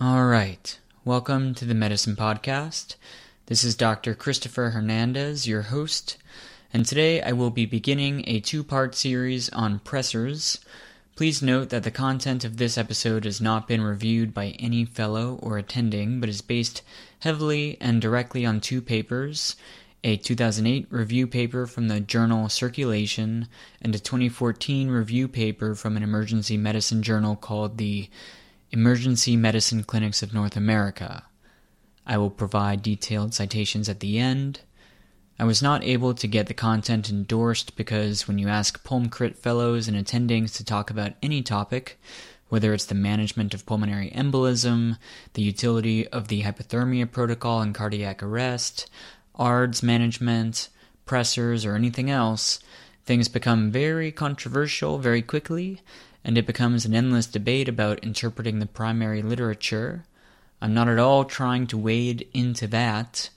All right. Welcome to the Medicine Podcast. This is Dr. Christopher Hernandez, your host, and today I will be beginning a two part series on pressors. Please note that the content of this episode has not been reviewed by any fellow or attending, but is based heavily and directly on two papers a 2008 review paper from the journal Circulation, and a 2014 review paper from an emergency medicine journal called the Emergency Medicine Clinics of North America. I will provide detailed citations at the end. I was not able to get the content endorsed because when you ask PulmCrit fellows and attendings to talk about any topic, whether it's the management of pulmonary embolism, the utility of the hypothermia protocol in cardiac arrest, ARDS management, pressors, or anything else, things become very controversial very quickly, and it becomes an endless debate about interpreting the primary literature. I'm not at all trying to wade into that.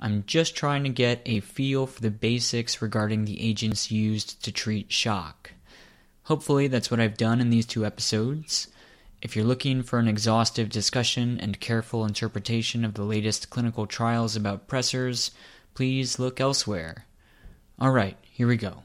I'm just trying to get a feel for the basics regarding the agents used to treat shock. Hopefully, that's what I've done in these two episodes. If you're looking for an exhaustive discussion and careful interpretation of the latest clinical trials about pressors, please look elsewhere. Alright, here we go.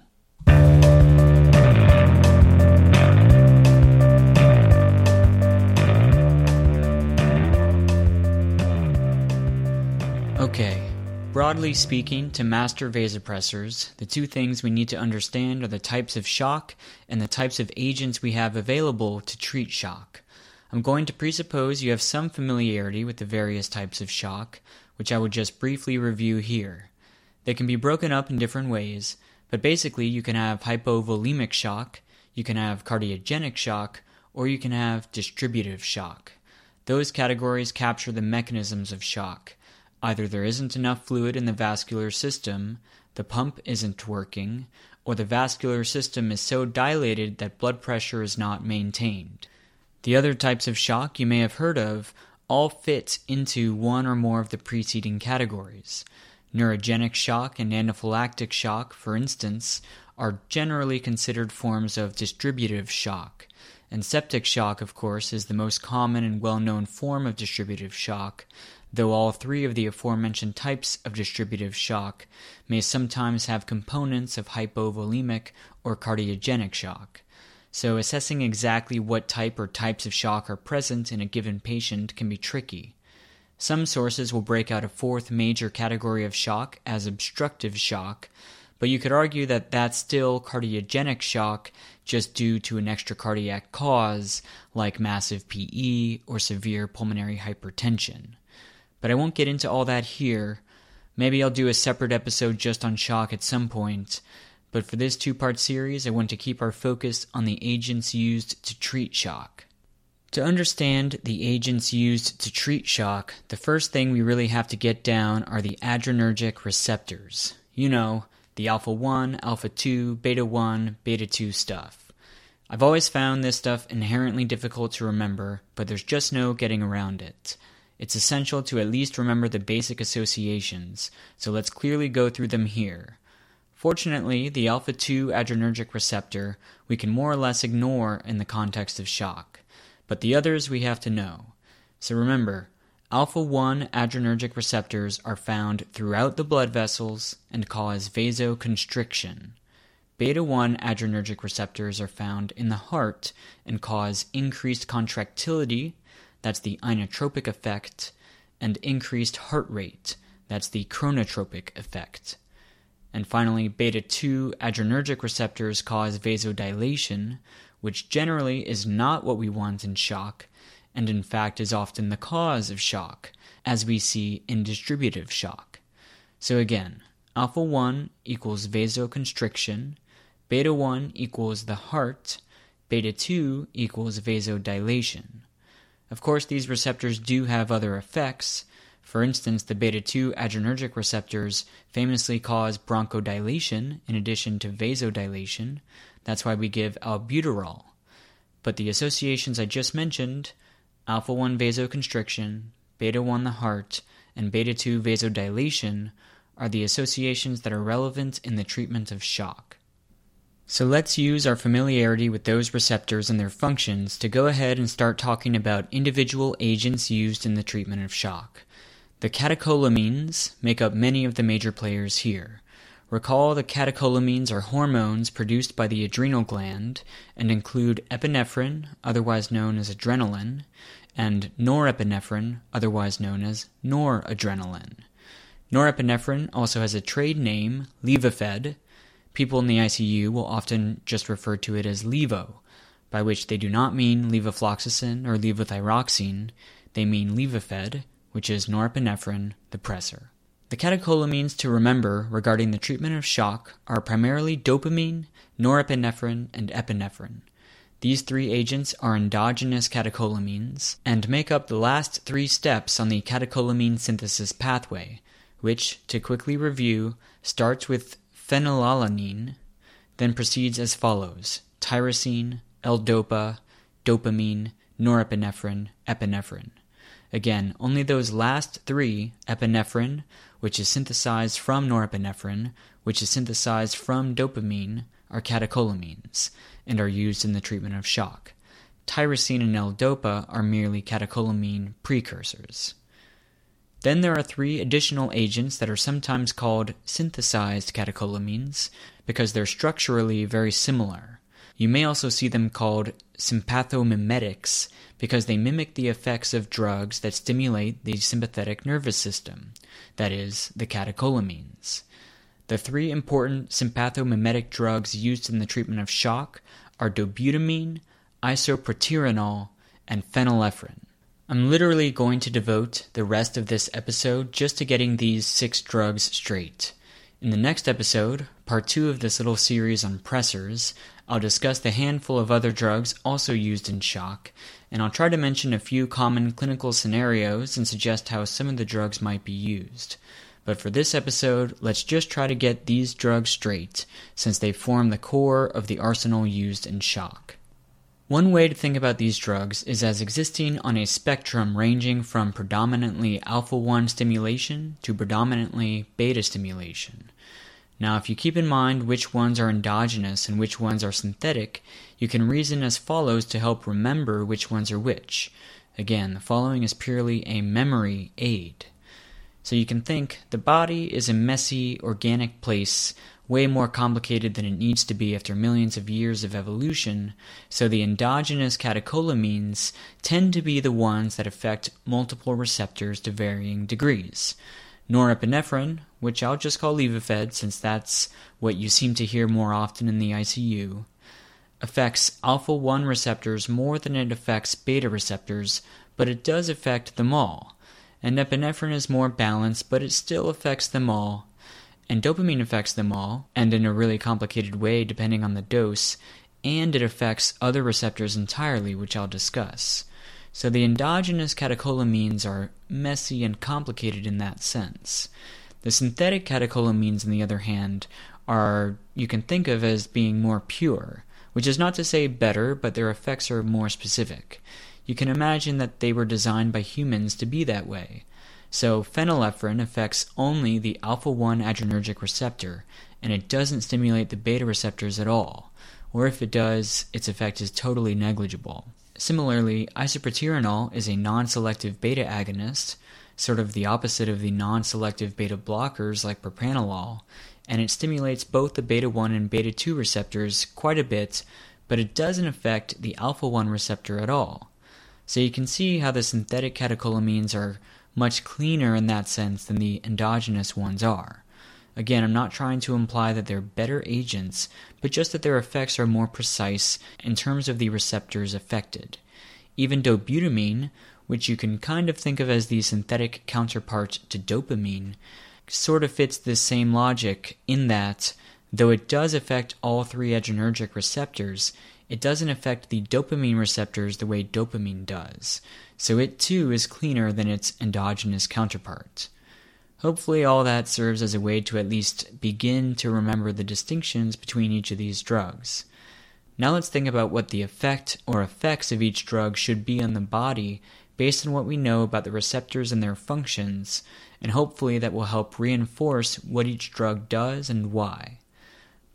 Okay, broadly speaking, to master vasopressors, the two things we need to understand are the types of shock and the types of agents we have available to treat shock. I'm going to presuppose you have some familiarity with the various types of shock, which I will just briefly review here. They can be broken up in different ways, but basically you can have hypovolemic shock, you can have cardiogenic shock, or you can have distributive shock. Those categories capture the mechanisms of shock. Either there isn't enough fluid in the vascular system, the pump isn't working, or the vascular system is so dilated that blood pressure is not maintained. The other types of shock you may have heard of all fit into one or more of the preceding categories. Neurogenic shock and anaphylactic shock, for instance, are generally considered forms of distributive shock. And septic shock, of course, is the most common and well known form of distributive shock, though all three of the aforementioned types of distributive shock may sometimes have components of hypovolemic or cardiogenic shock. So, assessing exactly what type or types of shock are present in a given patient can be tricky. Some sources will break out a fourth major category of shock as obstructive shock, but you could argue that that's still cardiogenic shock just due to an extracardiac cause like massive PE or severe pulmonary hypertension. But I won't get into all that here. Maybe I'll do a separate episode just on shock at some point. But for this two part series, I want to keep our focus on the agents used to treat shock. To understand the agents used to treat shock, the first thing we really have to get down are the adrenergic receptors. You know, the alpha 1, alpha 2, beta 1, beta 2 stuff. I've always found this stuff inherently difficult to remember, but there's just no getting around it. It's essential to at least remember the basic associations, so let's clearly go through them here. Fortunately, the alpha 2 adrenergic receptor we can more or less ignore in the context of shock, but the others we have to know. So remember, alpha 1 adrenergic receptors are found throughout the blood vessels and cause vasoconstriction. Beta 1 adrenergic receptors are found in the heart and cause increased contractility that's the inotropic effect, and increased heart rate, that's the chronotropic effect. And finally, beta 2 adrenergic receptors cause vasodilation, which generally is not what we want in shock, and in fact is often the cause of shock, as we see in distributive shock. So again, alpha 1 equals vasoconstriction, beta 1 equals the heart, beta 2 equals vasodilation. Of course, these receptors do have other effects. For instance, the beta 2 adrenergic receptors famously cause bronchodilation in addition to vasodilation. That's why we give albuterol. But the associations I just mentioned alpha 1 vasoconstriction, beta 1 the heart, and beta 2 vasodilation are the associations that are relevant in the treatment of shock. So let's use our familiarity with those receptors and their functions to go ahead and start talking about individual agents used in the treatment of shock. The catecholamines make up many of the major players here. Recall the catecholamines are hormones produced by the adrenal gland and include epinephrine, otherwise known as adrenaline, and norepinephrine, otherwise known as noradrenaline. Norepinephrine also has a trade name, Levophed. People in the ICU will often just refer to it as Levo, by which they do not mean levofloxacin or levothyroxine, they mean Levophed, which is norepinephrine, the pressor. The catecholamines to remember regarding the treatment of shock are primarily dopamine, norepinephrine, and epinephrine. These three agents are endogenous catecholamines and make up the last three steps on the catecholamine synthesis pathway, which, to quickly review, starts with phenylalanine, then proceeds as follows tyrosine, L-DOPA, dopamine, norepinephrine, epinephrine. Again, only those last three, epinephrine, which is synthesized from norepinephrine, which is synthesized from dopamine, are catecholamines and are used in the treatment of shock. Tyrosine and L-DOPA are merely catecholamine precursors. Then there are three additional agents that are sometimes called synthesized catecholamines because they're structurally very similar. You may also see them called sympathomimetics because they mimic the effects of drugs that stimulate the sympathetic nervous system, that is, the catecholamines. The three important sympathomimetic drugs used in the treatment of shock are dobutamine, isoproterenol, and phenylephrine. I'm literally going to devote the rest of this episode just to getting these six drugs straight. In the next episode, part two of this little series on pressors, I'll discuss the handful of other drugs also used in shock, and I'll try to mention a few common clinical scenarios and suggest how some of the drugs might be used. But for this episode, let's just try to get these drugs straight, since they form the core of the arsenal used in shock. One way to think about these drugs is as existing on a spectrum ranging from predominantly alpha 1 stimulation to predominantly beta stimulation. Now, if you keep in mind which ones are endogenous and which ones are synthetic, you can reason as follows to help remember which ones are which. Again, the following is purely a memory aid. So you can think the body is a messy, organic place, way more complicated than it needs to be after millions of years of evolution, so the endogenous catecholamines tend to be the ones that affect multiple receptors to varying degrees. Norepinephrine, which I'll just call Levophed since that's what you seem to hear more often in the ICU, affects alpha 1 receptors more than it affects beta receptors, but it does affect them all. And epinephrine is more balanced, but it still affects them all. And dopamine affects them all, and in a really complicated way depending on the dose, and it affects other receptors entirely, which I'll discuss. So the endogenous catecholamines are messy and complicated in that sense. The synthetic catecholamines, on the other hand, are you can think of as being more pure, which is not to say better, but their effects are more specific. You can imagine that they were designed by humans to be that way. So phenylephrine affects only the alpha 1 adrenergic receptor, and it doesn't stimulate the beta receptors at all, or if it does, its effect is totally negligible. Similarly, isoproterenol is a non selective beta agonist, sort of the opposite of the non selective beta blockers like propranolol, and it stimulates both the beta 1 and beta 2 receptors quite a bit, but it doesn't affect the alpha 1 receptor at all. So you can see how the synthetic catecholamines are much cleaner in that sense than the endogenous ones are. Again, I'm not trying to imply that they're better agents, but just that their effects are more precise in terms of the receptors affected. Even dobutamine, which you can kind of think of as the synthetic counterpart to dopamine, sort of fits this same logic in that, though it does affect all three adrenergic receptors, it doesn't affect the dopamine receptors the way dopamine does, so it too is cleaner than its endogenous counterpart. Hopefully, all that serves as a way to at least begin to remember the distinctions between each of these drugs. Now let's think about what the effect or effects of each drug should be on the body based on what we know about the receptors and their functions, and hopefully that will help reinforce what each drug does and why.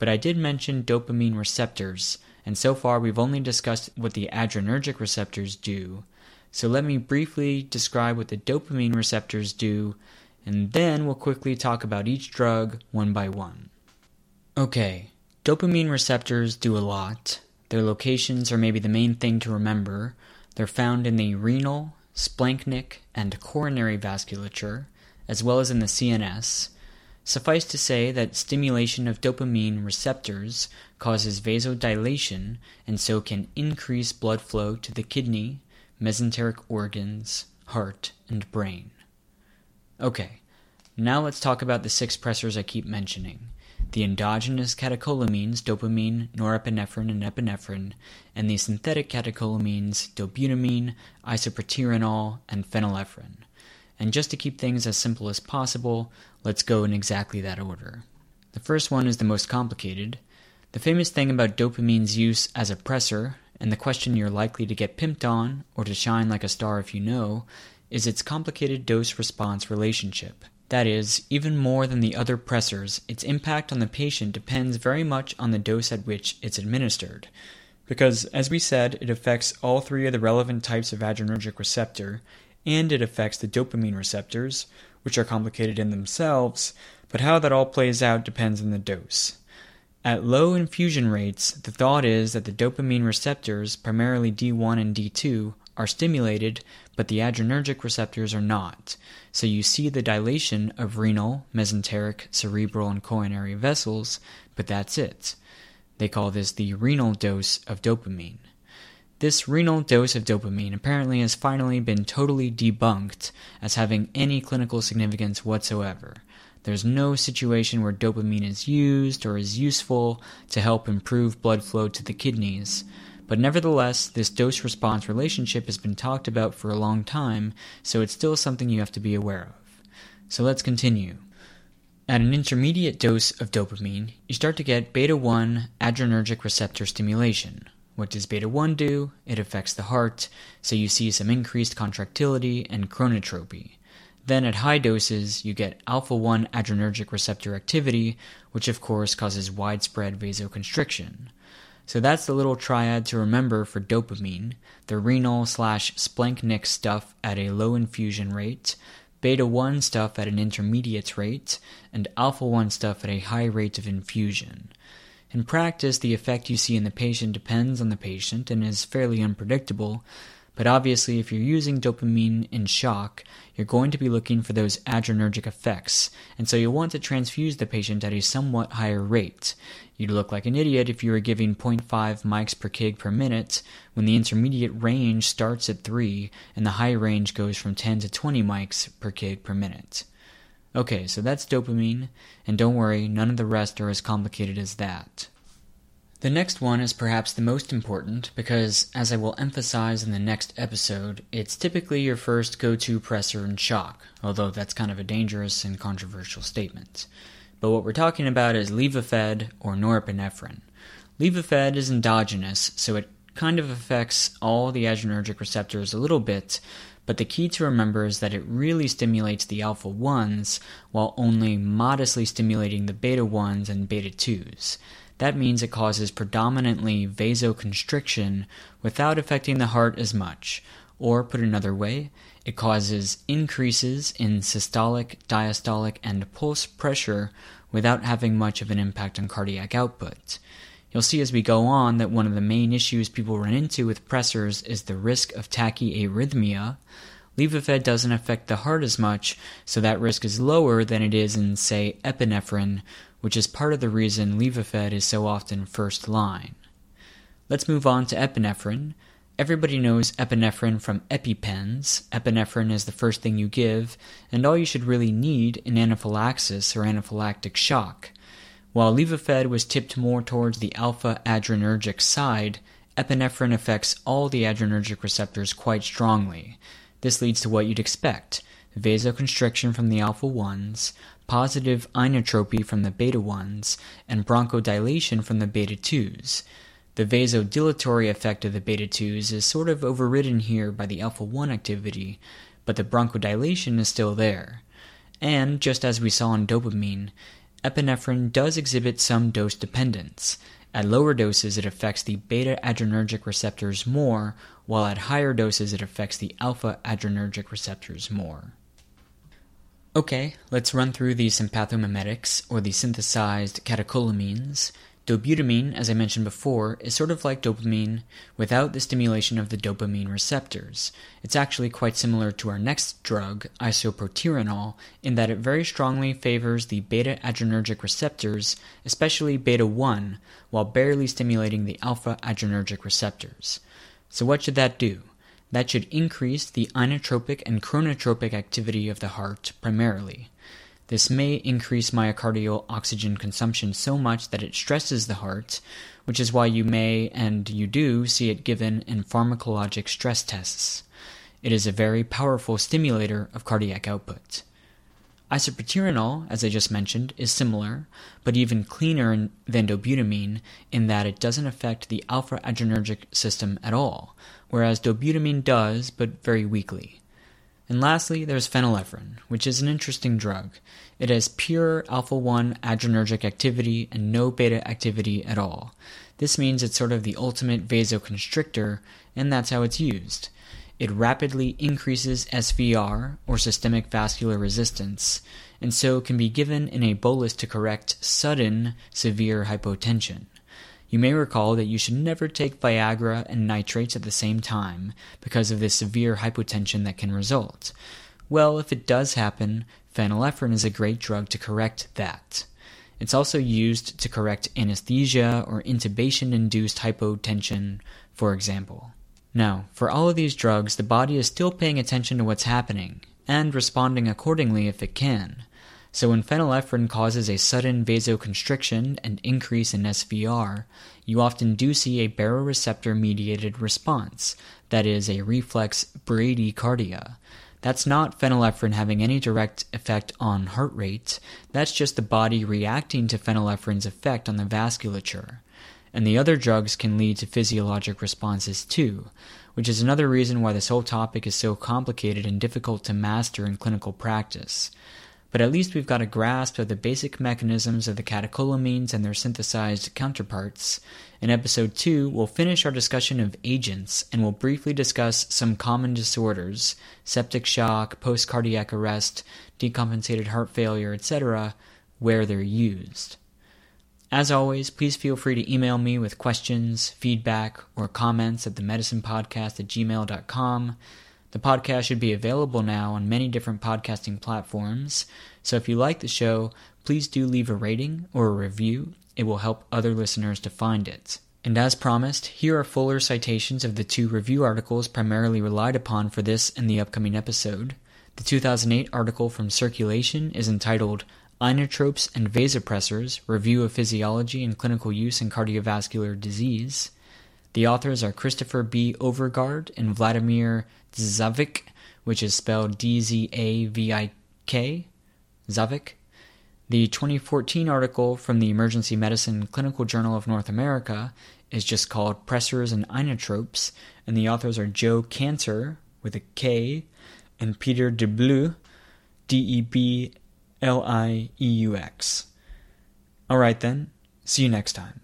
but I did mention dopamine receptors, and so far we've only discussed what the adrenergic receptors do. So let me briefly describe what the dopamine receptors do, and then we'll quickly talk about each drug one by one. Okay, dopamine receptors do a lot. Their locations are maybe the main thing to remember. They're found in the renal, splanchnic, and coronary vasculature, as well as in the CNS. Suffice to say that stimulation of dopamine receptors causes vasodilation and so can increase blood flow to the kidney, mesenteric organs, heart, and brain. Okay, now let's talk about the six pressors I keep mentioning the endogenous catecholamines, dopamine, norepinephrine, and epinephrine, and the synthetic catecholamines, dobutamine, isoproterenol, and phenylephrine. And just to keep things as simple as possible, let's go in exactly that order. The first one is the most complicated. The famous thing about dopamine's use as a pressor, and the question you're likely to get pimped on, or to shine like a star if you know, is its complicated dose response relationship. That is, even more than the other pressors, its impact on the patient depends very much on the dose at which it's administered. Because, as we said, it affects all three of the relevant types of adrenergic receptor, and it affects the dopamine receptors, which are complicated in themselves, but how that all plays out depends on the dose. At low infusion rates, the thought is that the dopamine receptors, primarily D1 and D2, are stimulated, but the adrenergic receptors are not. So you see the dilation of renal, mesenteric, cerebral, and coronary vessels, but that's it. They call this the renal dose of dopamine. This renal dose of dopamine apparently has finally been totally debunked as having any clinical significance whatsoever. There's no situation where dopamine is used or is useful to help improve blood flow to the kidneys. But nevertheless, this dose response relationship has been talked about for a long time, so it's still something you have to be aware of. So let's continue. At an intermediate dose of dopamine, you start to get beta 1 adrenergic receptor stimulation, what does beta 1 do? It affects the heart, so you see some increased contractility and chronotropy. Then at high doses, you get alpha 1 adrenergic receptor activity, which of course causes widespread vasoconstriction. So that's the little triad to remember for dopamine the renal slash splanchnic stuff at a low infusion rate, beta 1 stuff at an intermediate rate, and alpha 1 stuff at a high rate of infusion. In practice, the effect you see in the patient depends on the patient and is fairly unpredictable, but obviously, if you're using dopamine in shock, you're going to be looking for those adrenergic effects, and so you'll want to transfuse the patient at a somewhat higher rate. You'd look like an idiot if you were giving 0.5 mics per kg per minute when the intermediate range starts at 3 and the high range goes from 10 to 20 mics per kg per minute. Okay, so that's dopamine, and don't worry, none of the rest are as complicated as that. The next one is perhaps the most important because, as I will emphasize in the next episode, it's typically your first go to pressor in shock, although that's kind of a dangerous and controversial statement. But what we're talking about is Levophed or norepinephrine. Levophed is endogenous, so it kind of affects all the adrenergic receptors a little bit, but the key to remember is that it really stimulates the alpha 1s while only modestly stimulating the beta 1s and beta 2s. That means it causes predominantly vasoconstriction without affecting the heart as much. Or, put another way, it causes increases in systolic, diastolic, and pulse pressure without having much of an impact on cardiac output. You'll see as we go on that one of the main issues people run into with pressors is the risk of tachyarrhythmia. Levophed doesn't affect the heart as much, so that risk is lower than it is in, say, epinephrine, which is part of the reason Levophed is so often first line. Let's move on to epinephrine. Everybody knows epinephrine from EpiPens. Epinephrine is the first thing you give, and all you should really need in anaphylaxis or anaphylactic shock. While Levophed was tipped more towards the alpha adrenergic side, epinephrine affects all the adrenergic receptors quite strongly. This leads to what you'd expect vasoconstriction from the alpha 1s, positive inotropy from the beta 1s, and bronchodilation from the beta 2s. The vasodilatory effect of the beta 2s is sort of overridden here by the alpha 1 activity, but the bronchodilation is still there. And, just as we saw in dopamine, epinephrine does exhibit some dose dependence. At lower doses, it affects the beta adrenergic receptors more, while at higher doses, it affects the alpha adrenergic receptors more. Okay, let's run through the sympathomimetics, or the synthesized catecholamines. Dobutamine, as I mentioned before, is sort of like dopamine without the stimulation of the dopamine receptors. It's actually quite similar to our next drug, isoproterenol, in that it very strongly favors the beta adrenergic receptors, especially beta 1, while barely stimulating the alpha adrenergic receptors. So, what should that do? That should increase the inotropic and chronotropic activity of the heart primarily. This may increase myocardial oxygen consumption so much that it stresses the heart, which is why you may and you do see it given in pharmacologic stress tests. It is a very powerful stimulator of cardiac output. Isoproterenol, as I just mentioned, is similar, but even cleaner than dobutamine in that it doesn't affect the alpha adrenergic system at all, whereas dobutamine does, but very weakly. And lastly, there's phenylephrine, which is an interesting drug. It has pure alpha 1 adrenergic activity and no beta activity at all. This means it's sort of the ultimate vasoconstrictor, and that's how it's used. It rapidly increases SVR, or systemic vascular resistance, and so can be given in a bolus to correct sudden severe hypotension. You may recall that you should never take Viagra and nitrates at the same time because of the severe hypotension that can result. Well, if it does happen, phenylephrine is a great drug to correct that. It's also used to correct anesthesia or intubation induced hypotension, for example. Now, for all of these drugs, the body is still paying attention to what's happening and responding accordingly if it can. So when phenylephrine causes a sudden vasoconstriction and increase in SVR, you often do see a baroreceptor mediated response, that is, a reflex bradycardia. That's not phenylephrine having any direct effect on heart rate, that's just the body reacting to phenylephrine's effect on the vasculature. And the other drugs can lead to physiologic responses too, which is another reason why this whole topic is so complicated and difficult to master in clinical practice but at least we've got a grasp of the basic mechanisms of the catecholamines and their synthesized counterparts. In episode 2, we'll finish our discussion of agents and we'll briefly discuss some common disorders septic shock, post cardiac arrest, decompensated heart failure, etc., where they're used. As always, please feel free to email me with questions, feedback, or comments at themedicinepodcast at gmail.com. The podcast should be available now on many different podcasting platforms, so if you like the show, please do leave a rating or a review. It will help other listeners to find it. And as promised, here are fuller citations of the two review articles primarily relied upon for this and the upcoming episode. The 2008 article from Circulation is entitled Inotropes and Vasopressors Review of Physiology and Clinical Use in Cardiovascular Disease. The authors are Christopher B. Overgaard and Vladimir Dzavik, which is spelled D Z A V I K, Zavik. The 2014 article from the Emergency Medicine Clinical Journal of North America is just called Pressors and Inotropes, and the authors are Joe Kanter with a K and Peter DeBlieux, D E B L I E U X. All right then, see you next time.